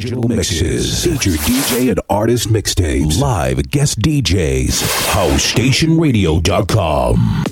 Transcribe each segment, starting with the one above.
original mixes. Feature DJ and artist mixtapes. Live guest DJs. HouseStationRadio.com.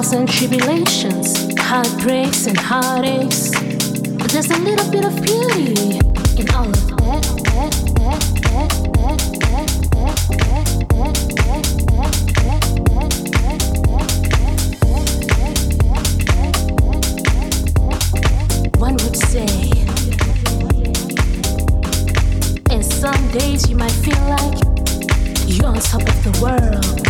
trials and tribulations, heartbreaks and heartaches. But there's a little bit of beauty in all of that. One would say, and some days you might feel like you're on top of the world.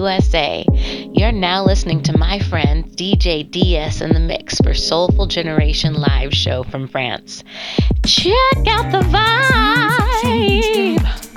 USA. You're now listening to my friend DJ DS in the mix for Soulful Generation live show from France. Check out the vibe.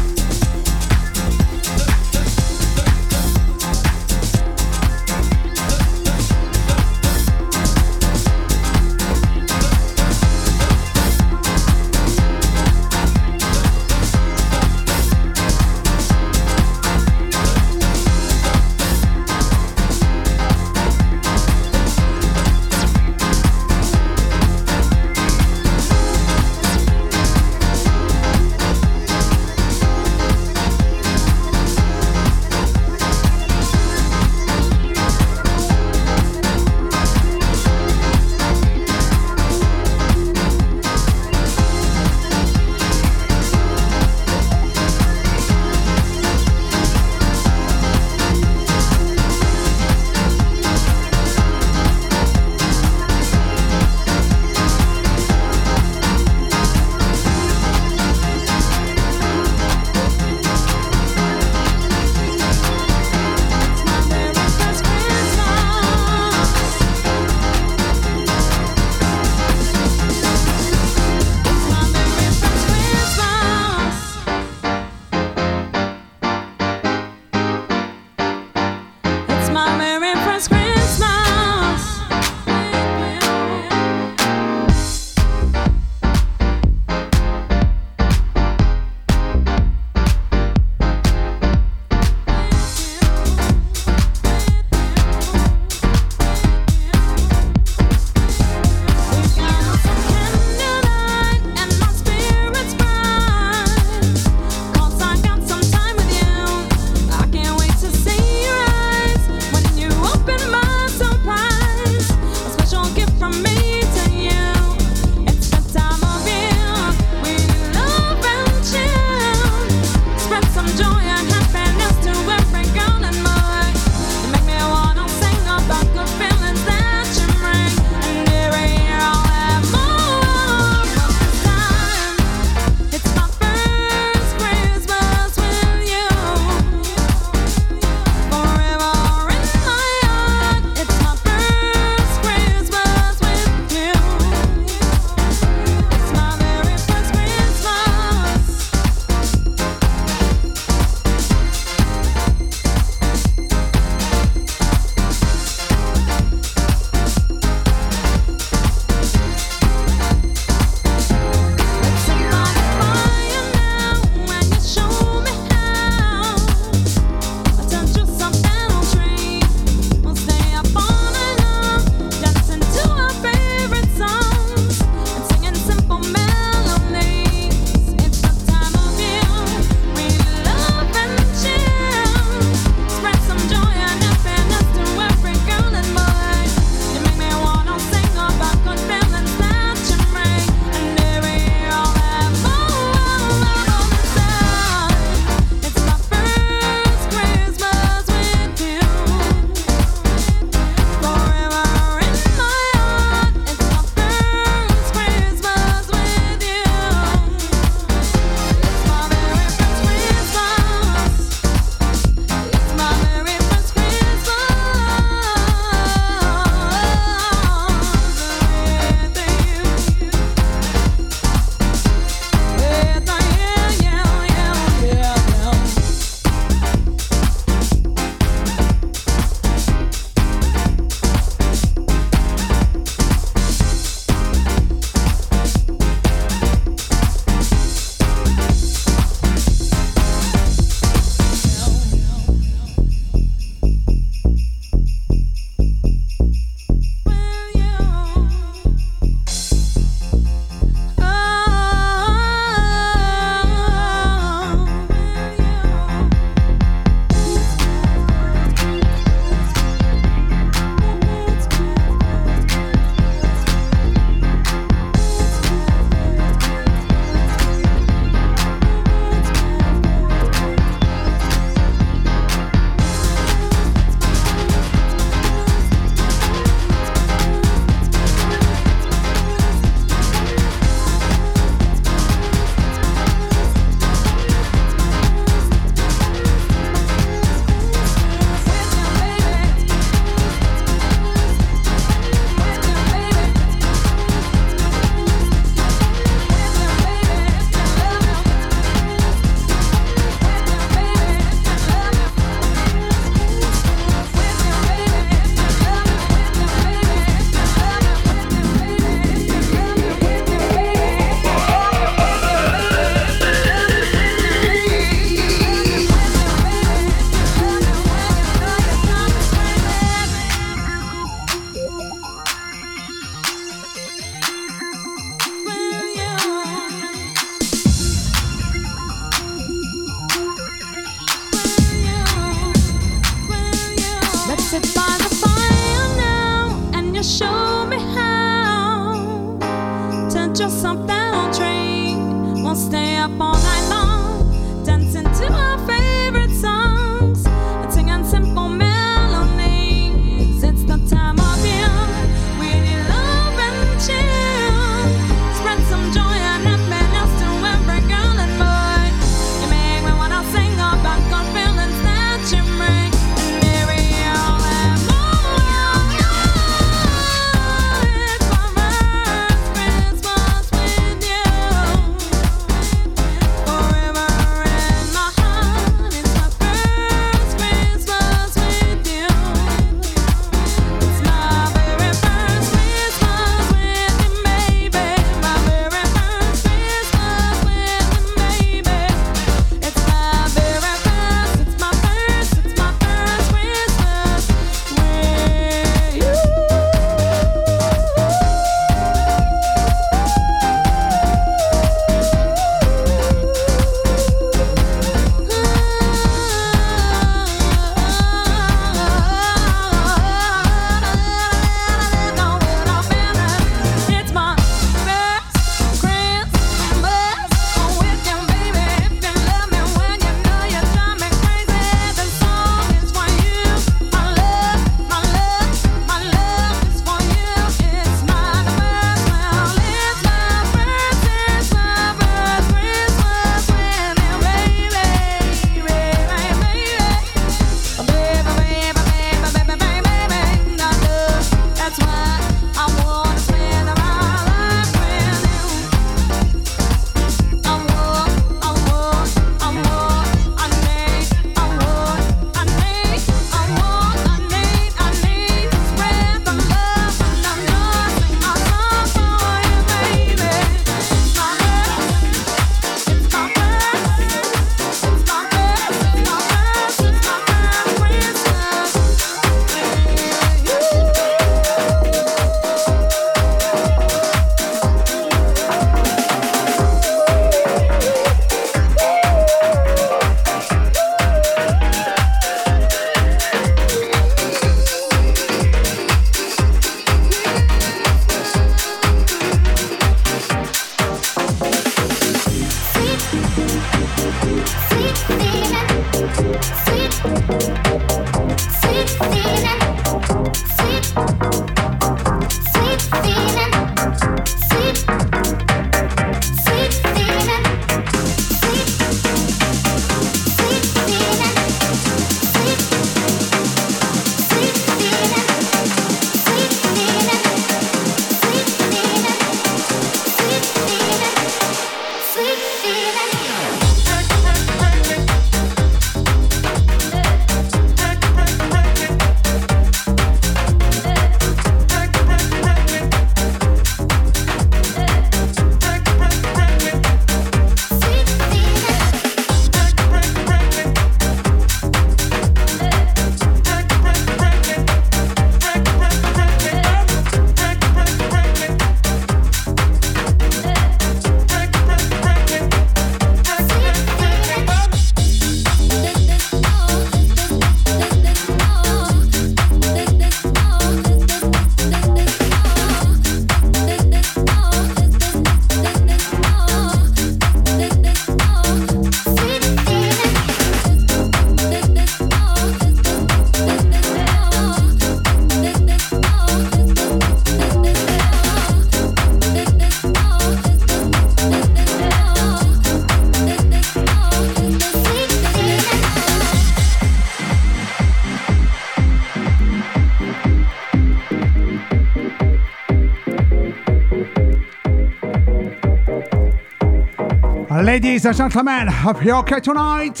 Ladies and gentlemen, hope you're okay tonight.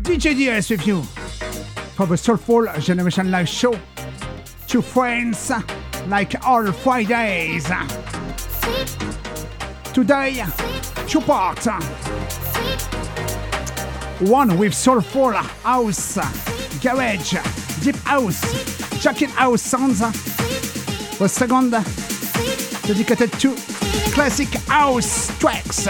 DJ DS with you for the Soulful Generation Live Show. Two friends like all Fridays. Today, two parts. One with Soulful House, Garage, Deep House, Jackin House sounds. The second, dedicated to classic house tracks.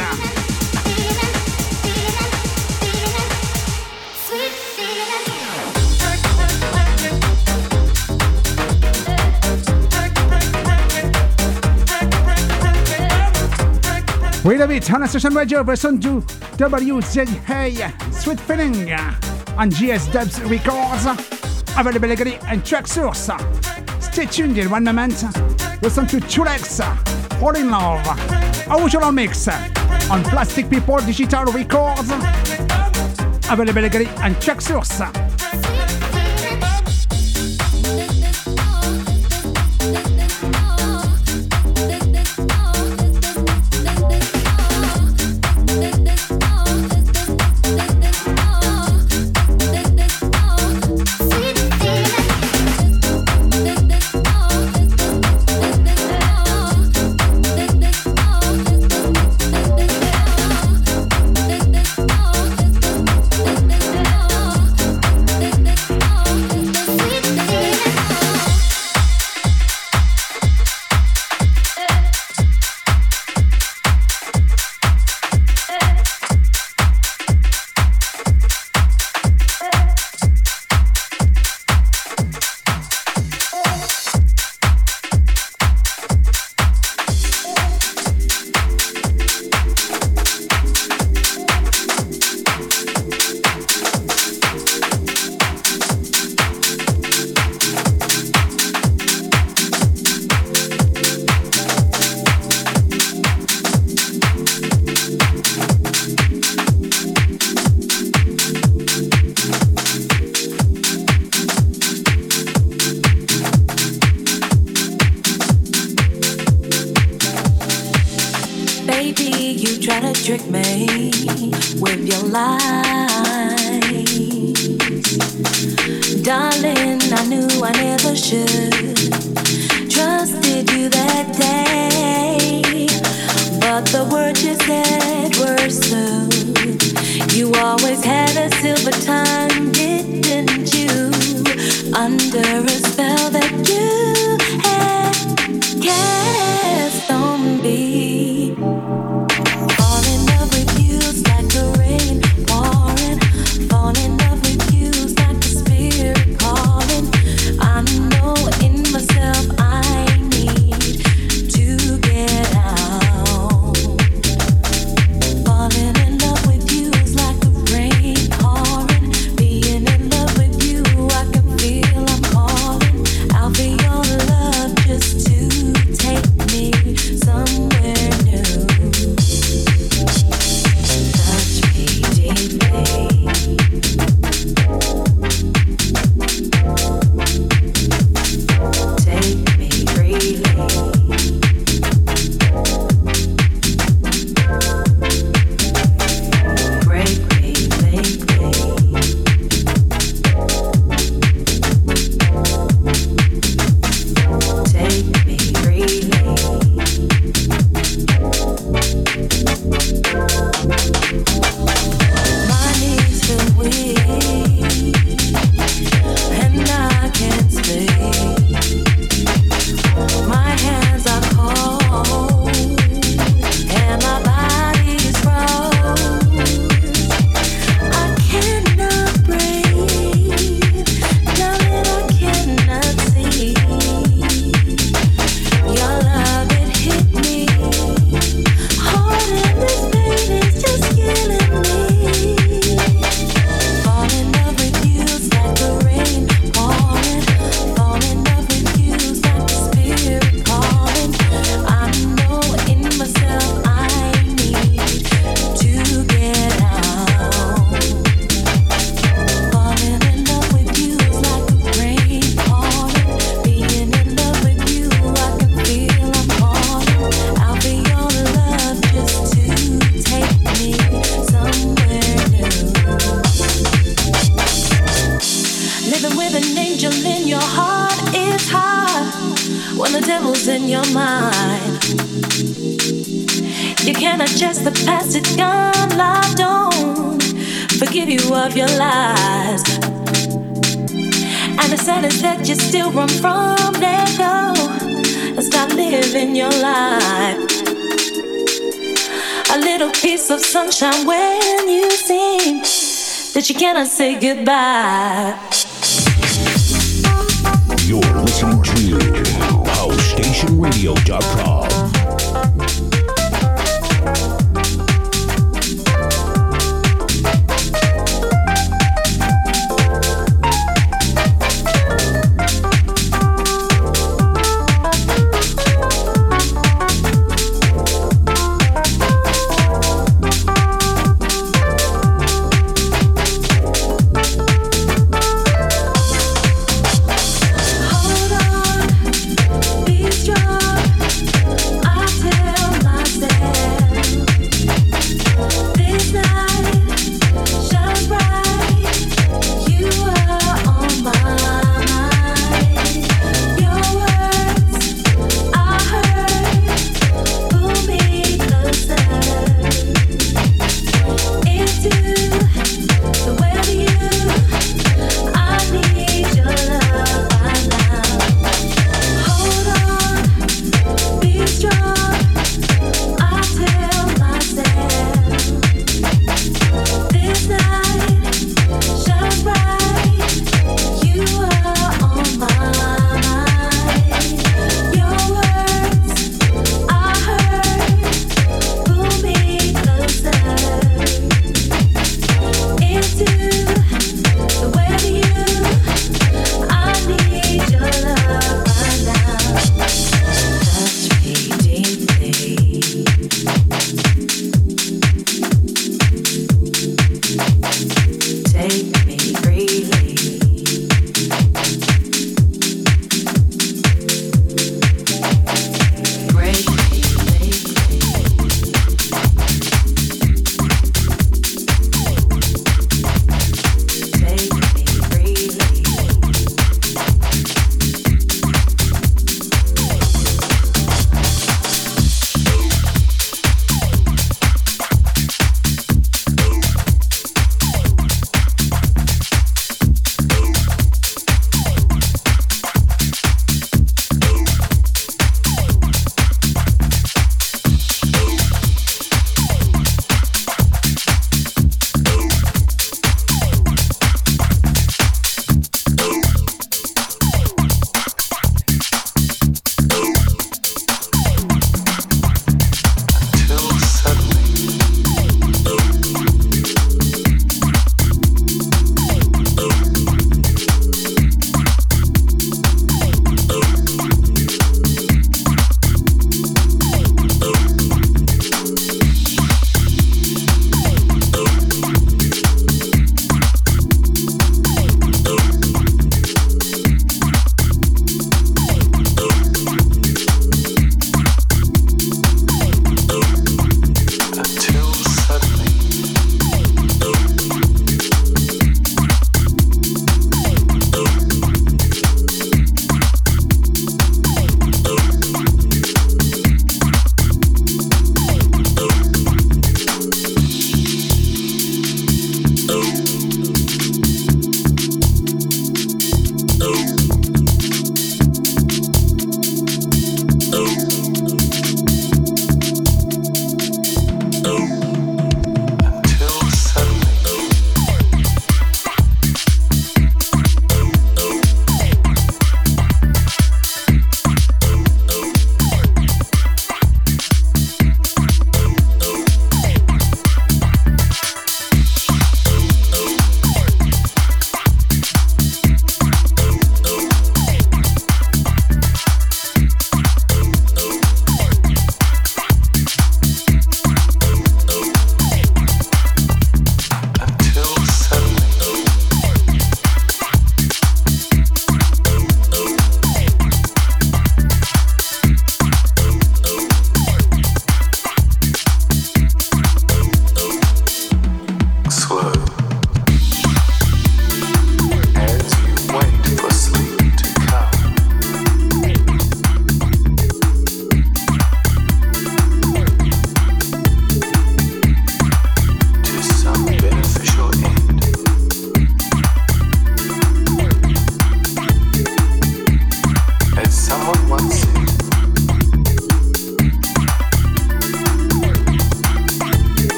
We love it on a session radio version to WZA Sweet Feeling on GS Dubs Records. Available again and Traxsource. Stay tuned in one moment. Listen to Chulex, Fall in Love. Original mix on Plastic People Digital Records. Available and Traxsource. Sunshine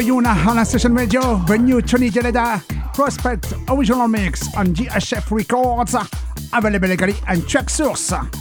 for you now on House Station radio. The new Tony Geleda Prospect original mix on GHF Records. Available legally and Traxsource. Hey,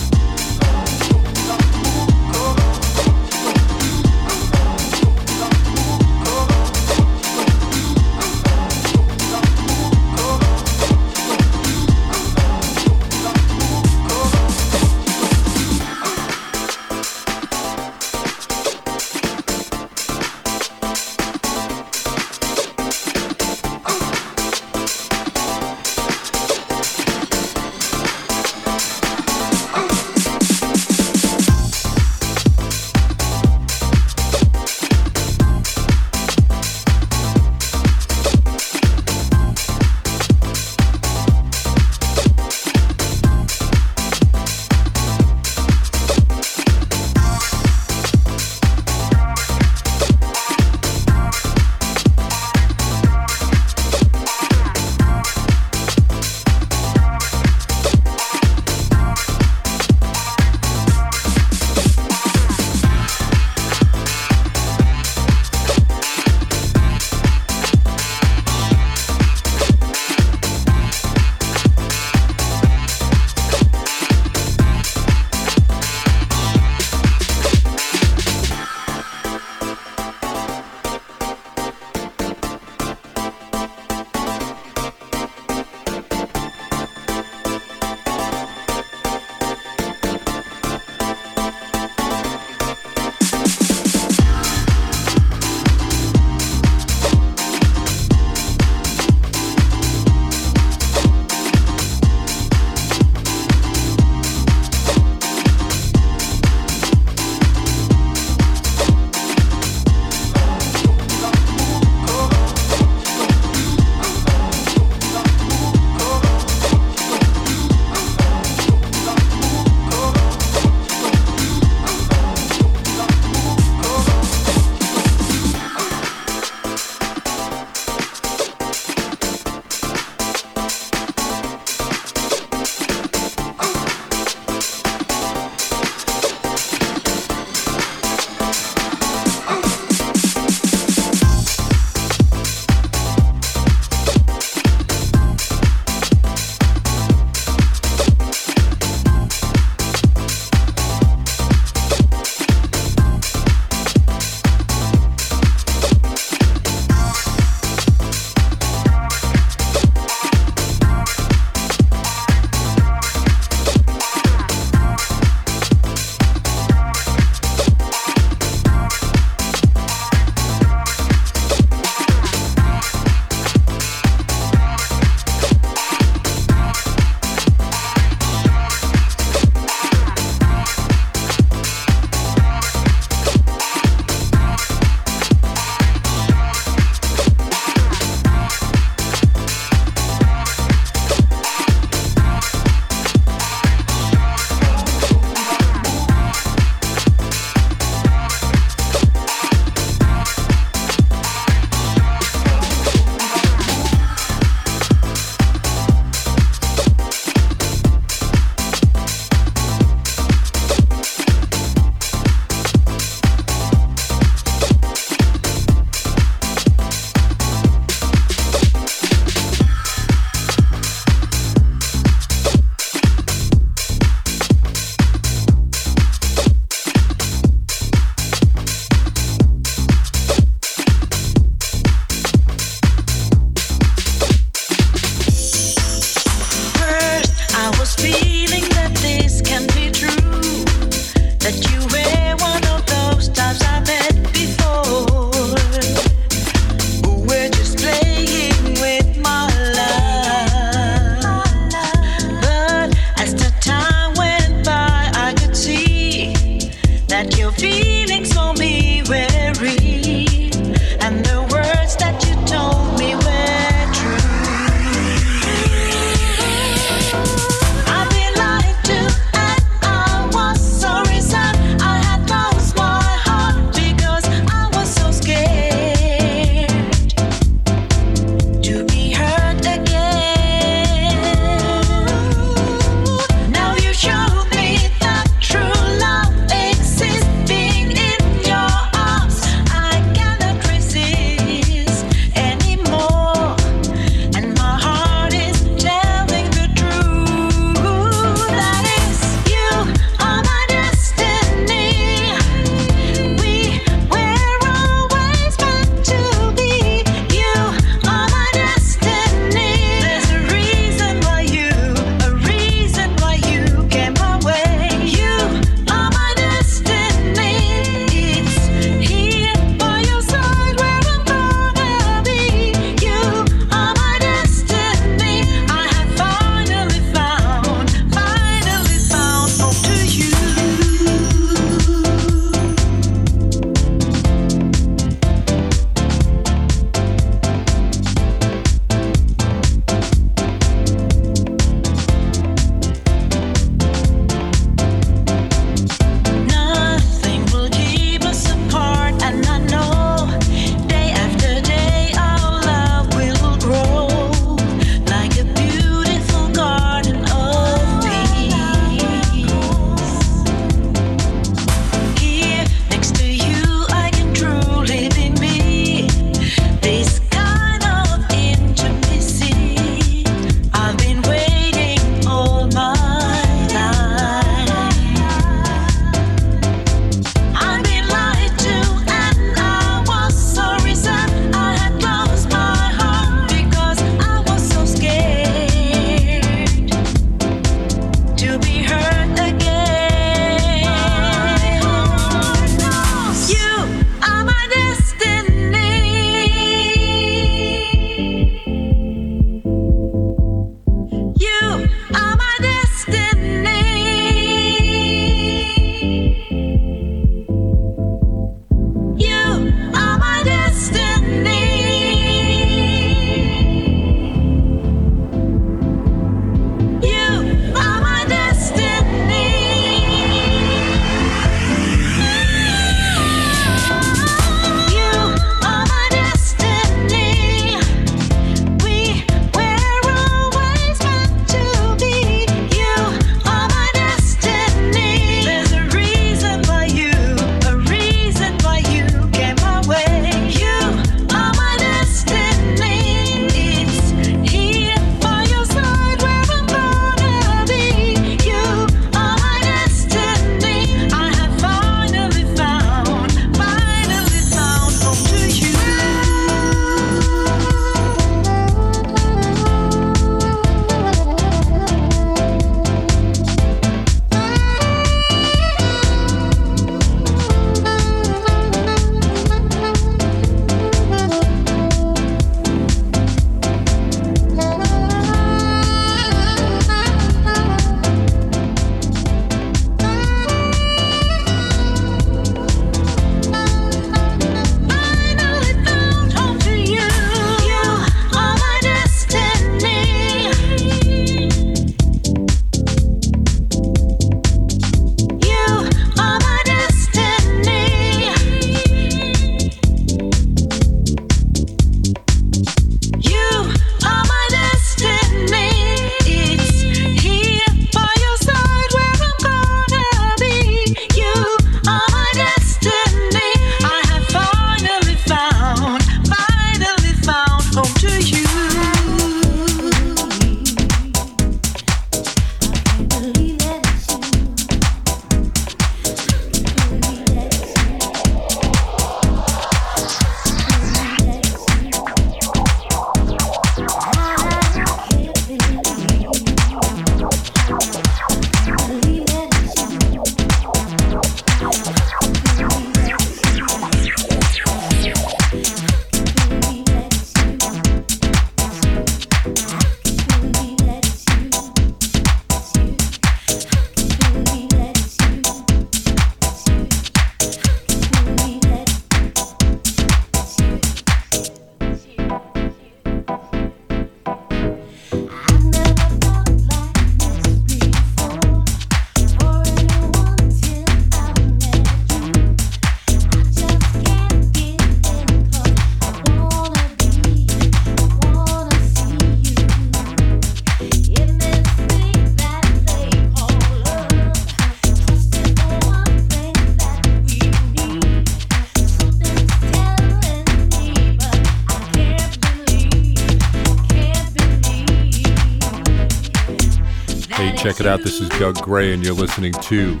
check it out. This is Doug Gray, and you're listening to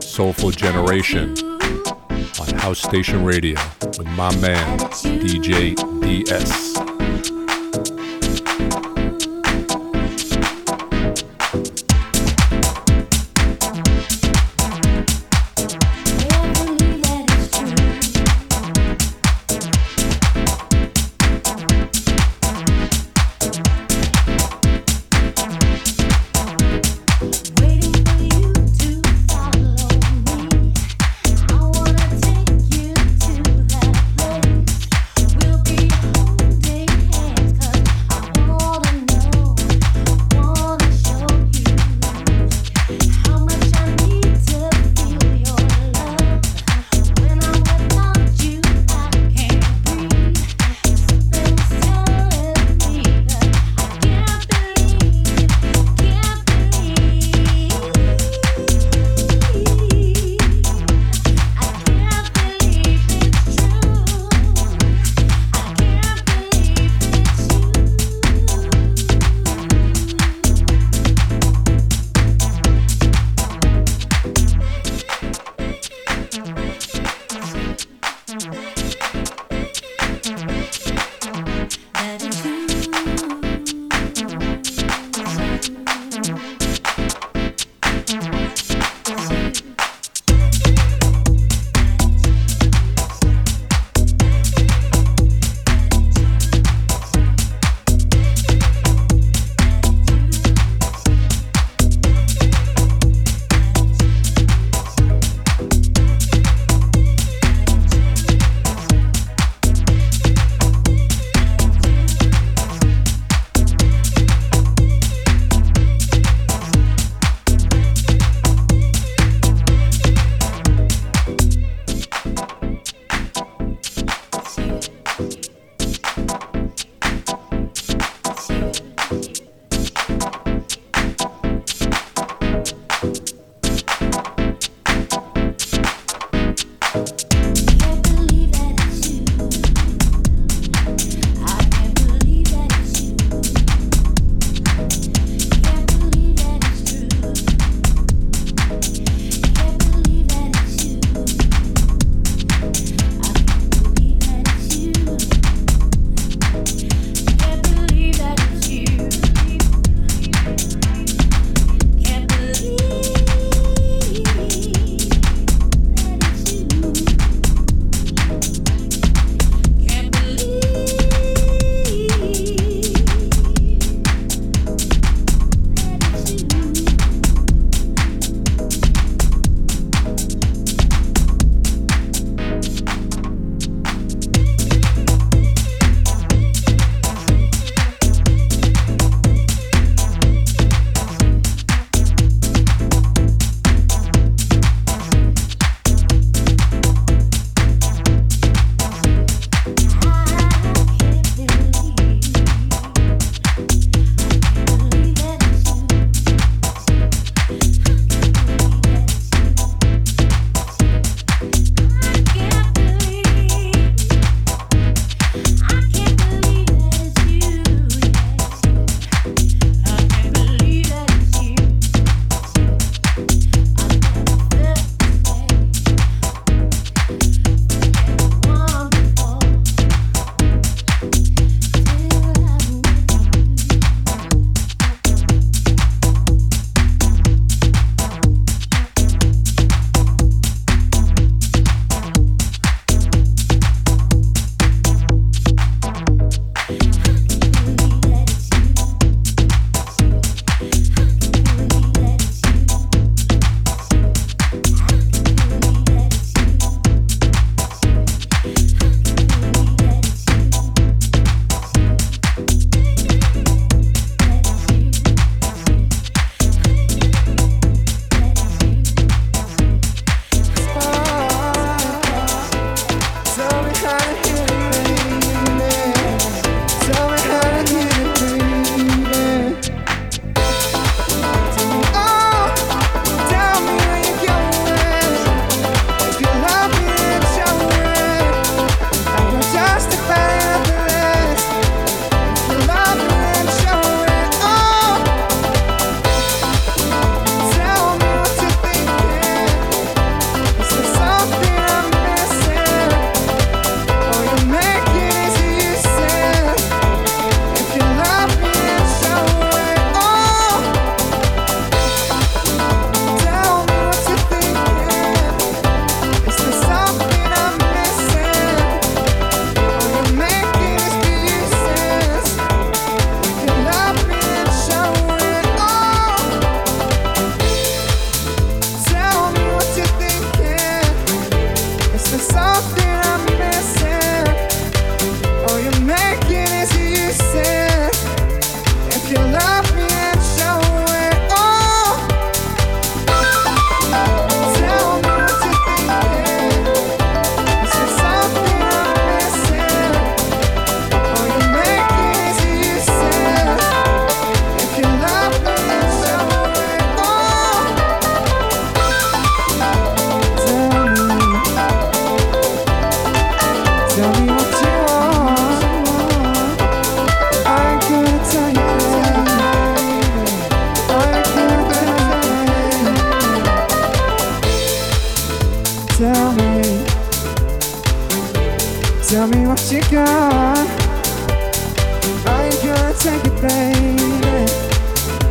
Soulful Generation on House Station Radio with my man, DJ DS.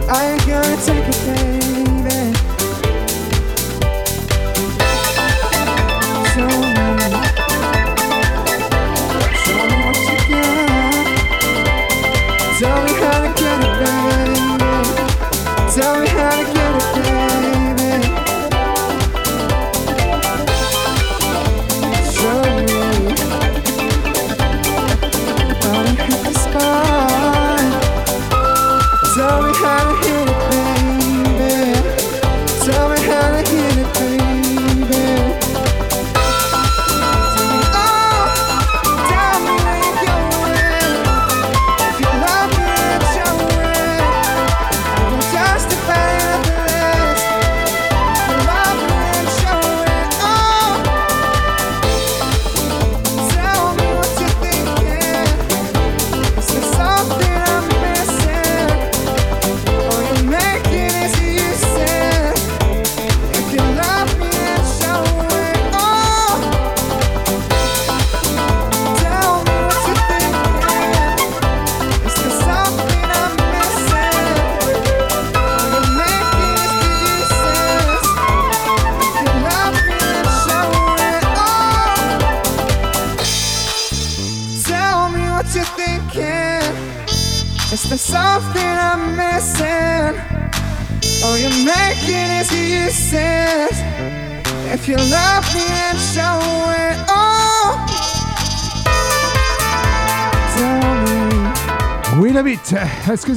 Excusez le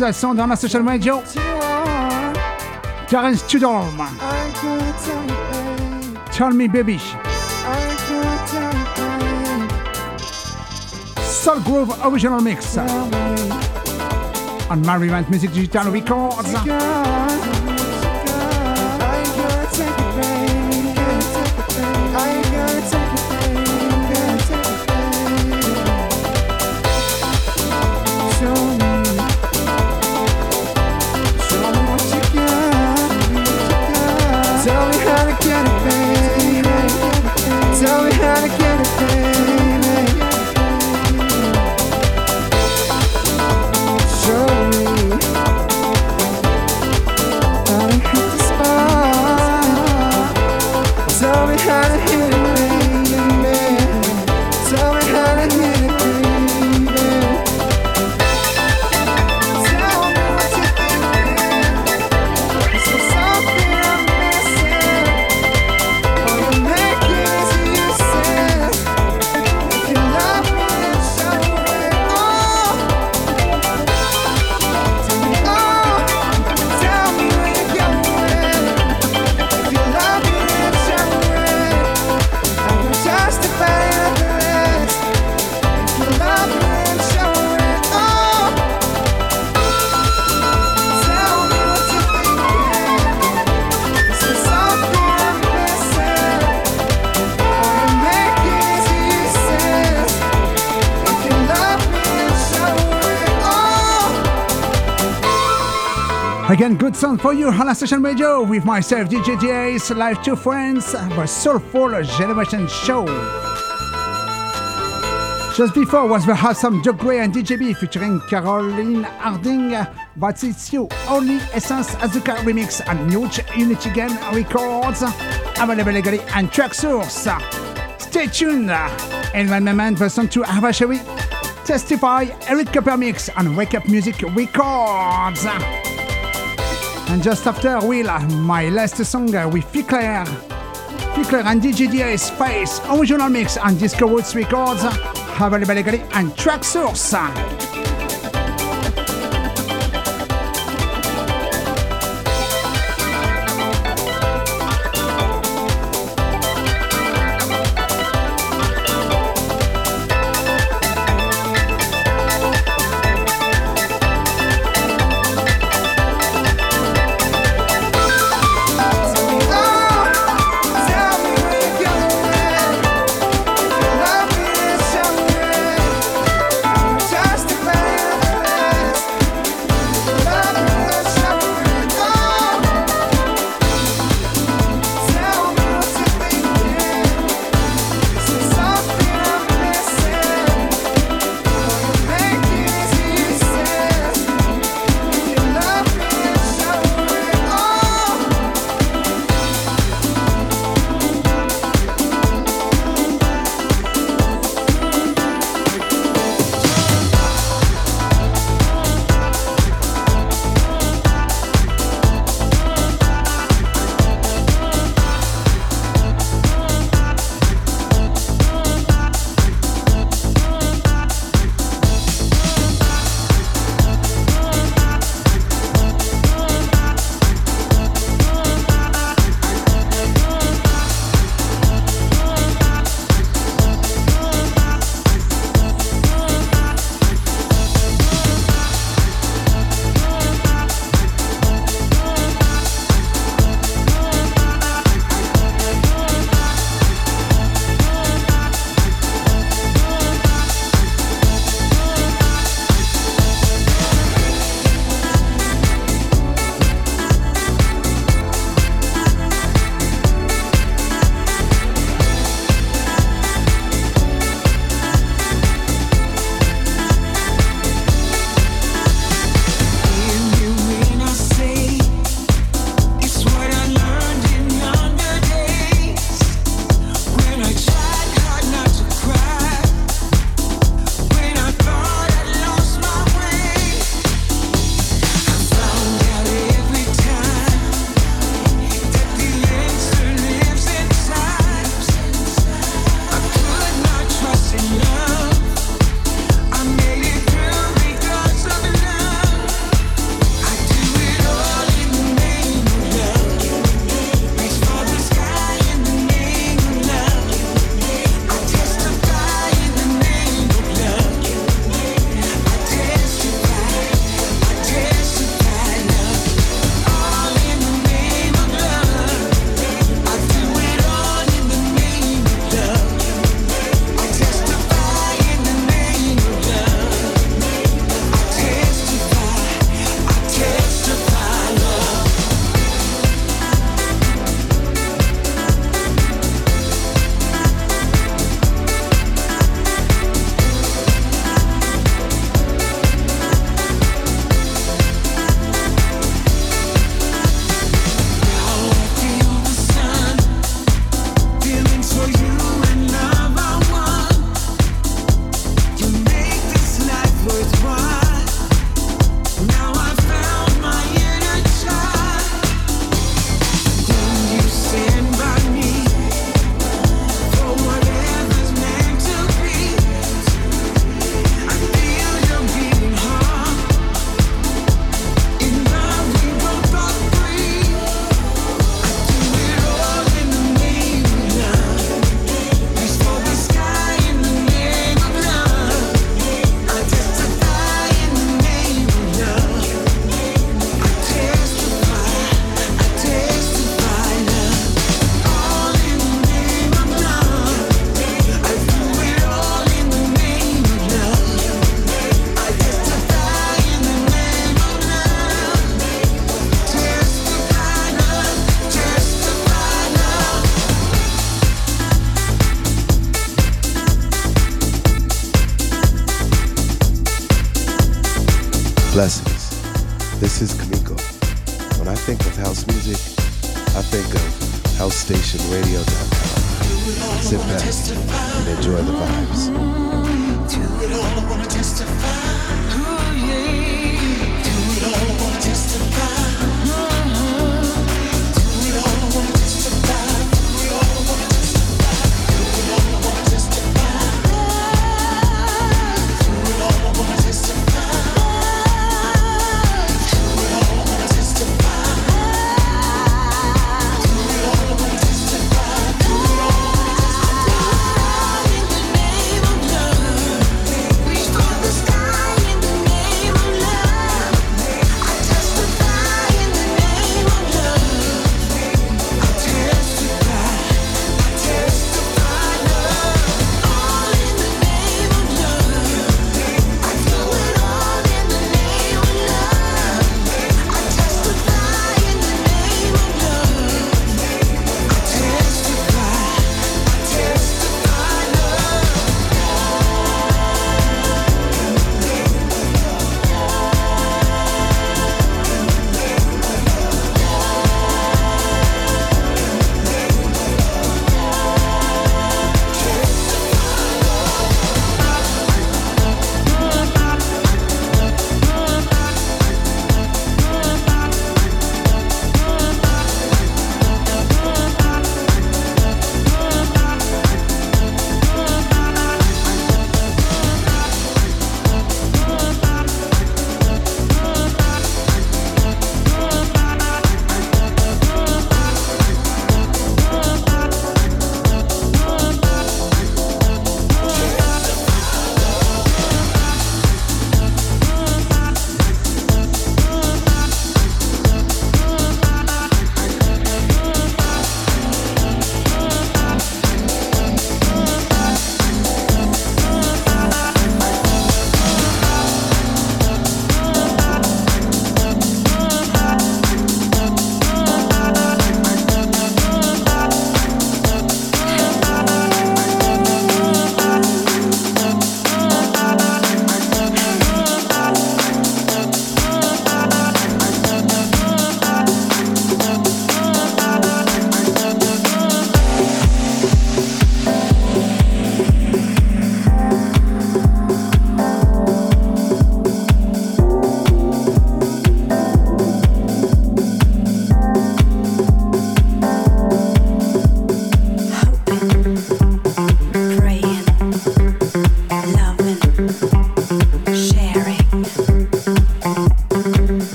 dans la social radio. Karen Studorm. Tell me baby. Soul Groove Original Mix. On Marivant Music Digital Records. Again, good sound for you on session radio with myself, DJ DS, live two friends, the Soulful Generation Show. Just before was the awesome Doug Gray and DJB featuring Caroline Harding, but it's you, only Essence Azuka remix and Huge Unity Game Records, available legally and Traxsource. Stay tuned, and one moment, the song to Avashawi, Testify, Eric Copper Mix and Wake Up Music Records. And just after, we'll my last song uh, with Phie Claire. Ficlair and DJ DA's Face, original mix and Disco Woods Records, available legally and Traxsource. Just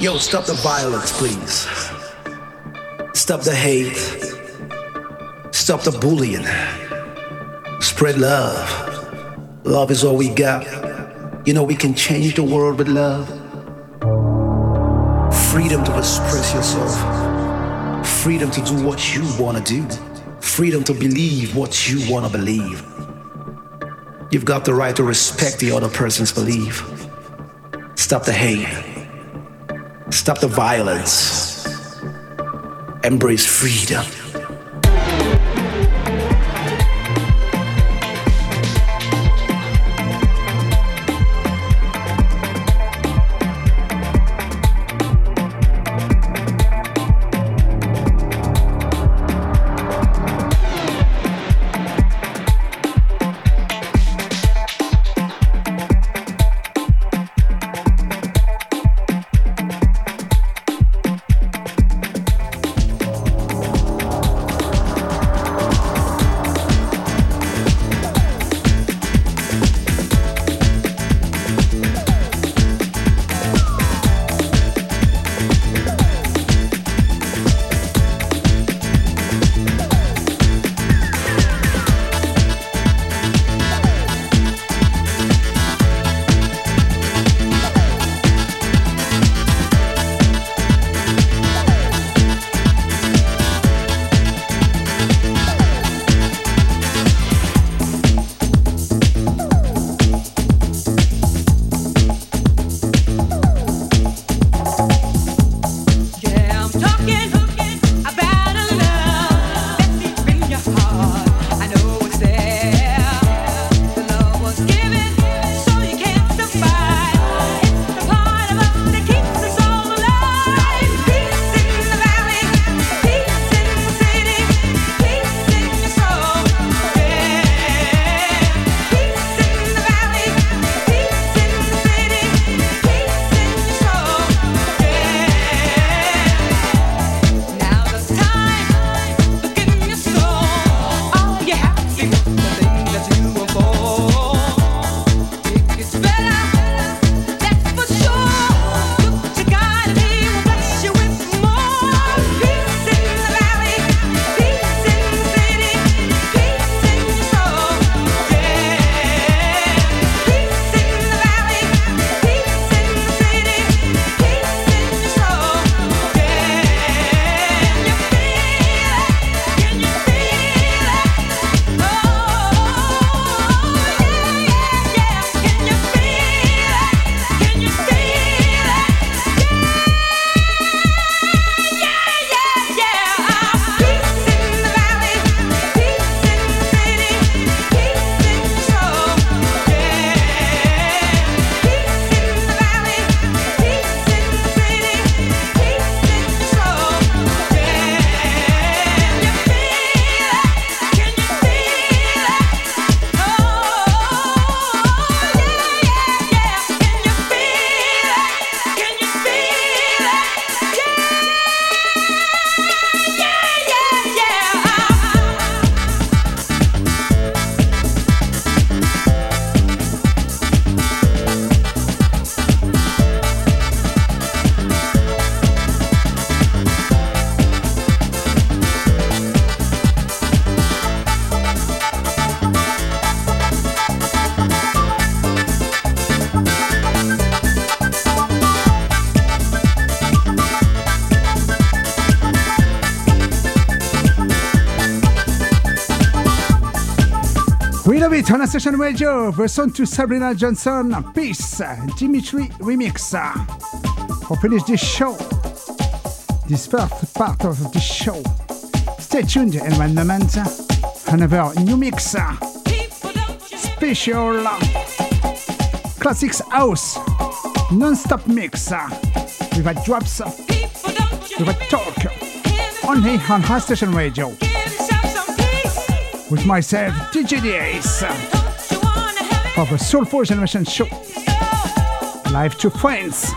Yo, stop the violence, please. Stop the hate. Stop the bullying. Spread love. Love is all we got. You know, we can change the world with love. Freedom to express yourself. Freedom to do what you want to do. Freedom to believe what you want to believe. You've got the right to respect the other person's belief. Stop the hate. Stop the violence. Embrace freedom. Love a session radio. Version to Sabrina Johnson. Peace. Dimitri remix. For finish this show, this first part of the show. Stay tuned in one moment. Another new mix. Special classics house non-stop mix with a drops with a talk only on House Station Radio with myself DJ DS for the Soulful Generation Show. Live to friends